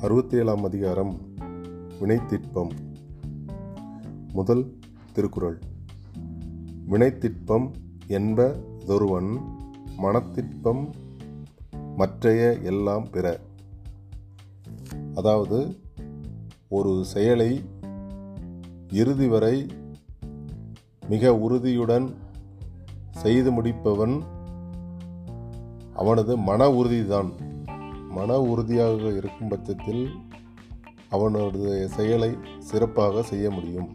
அறுபத்தி ஏழாம் அதிகாரம் வினைத்திட்பம் முதல் திருக்குறள். வினைத்திட்பம் என்பதொருவன் மனத்திட்பம் மற்றைய எல்லாம் பிற. அதாவது ஒரு செயலை இறுதி வரை மிக உறுதியுடன் செய்து முடிப்பவன் அவனது மன உறுதிதான். மன உறுதியாக இருக்கும் பட்சத்தில் அவனது செயலை சிறப்பாக செய்ய முடியும்.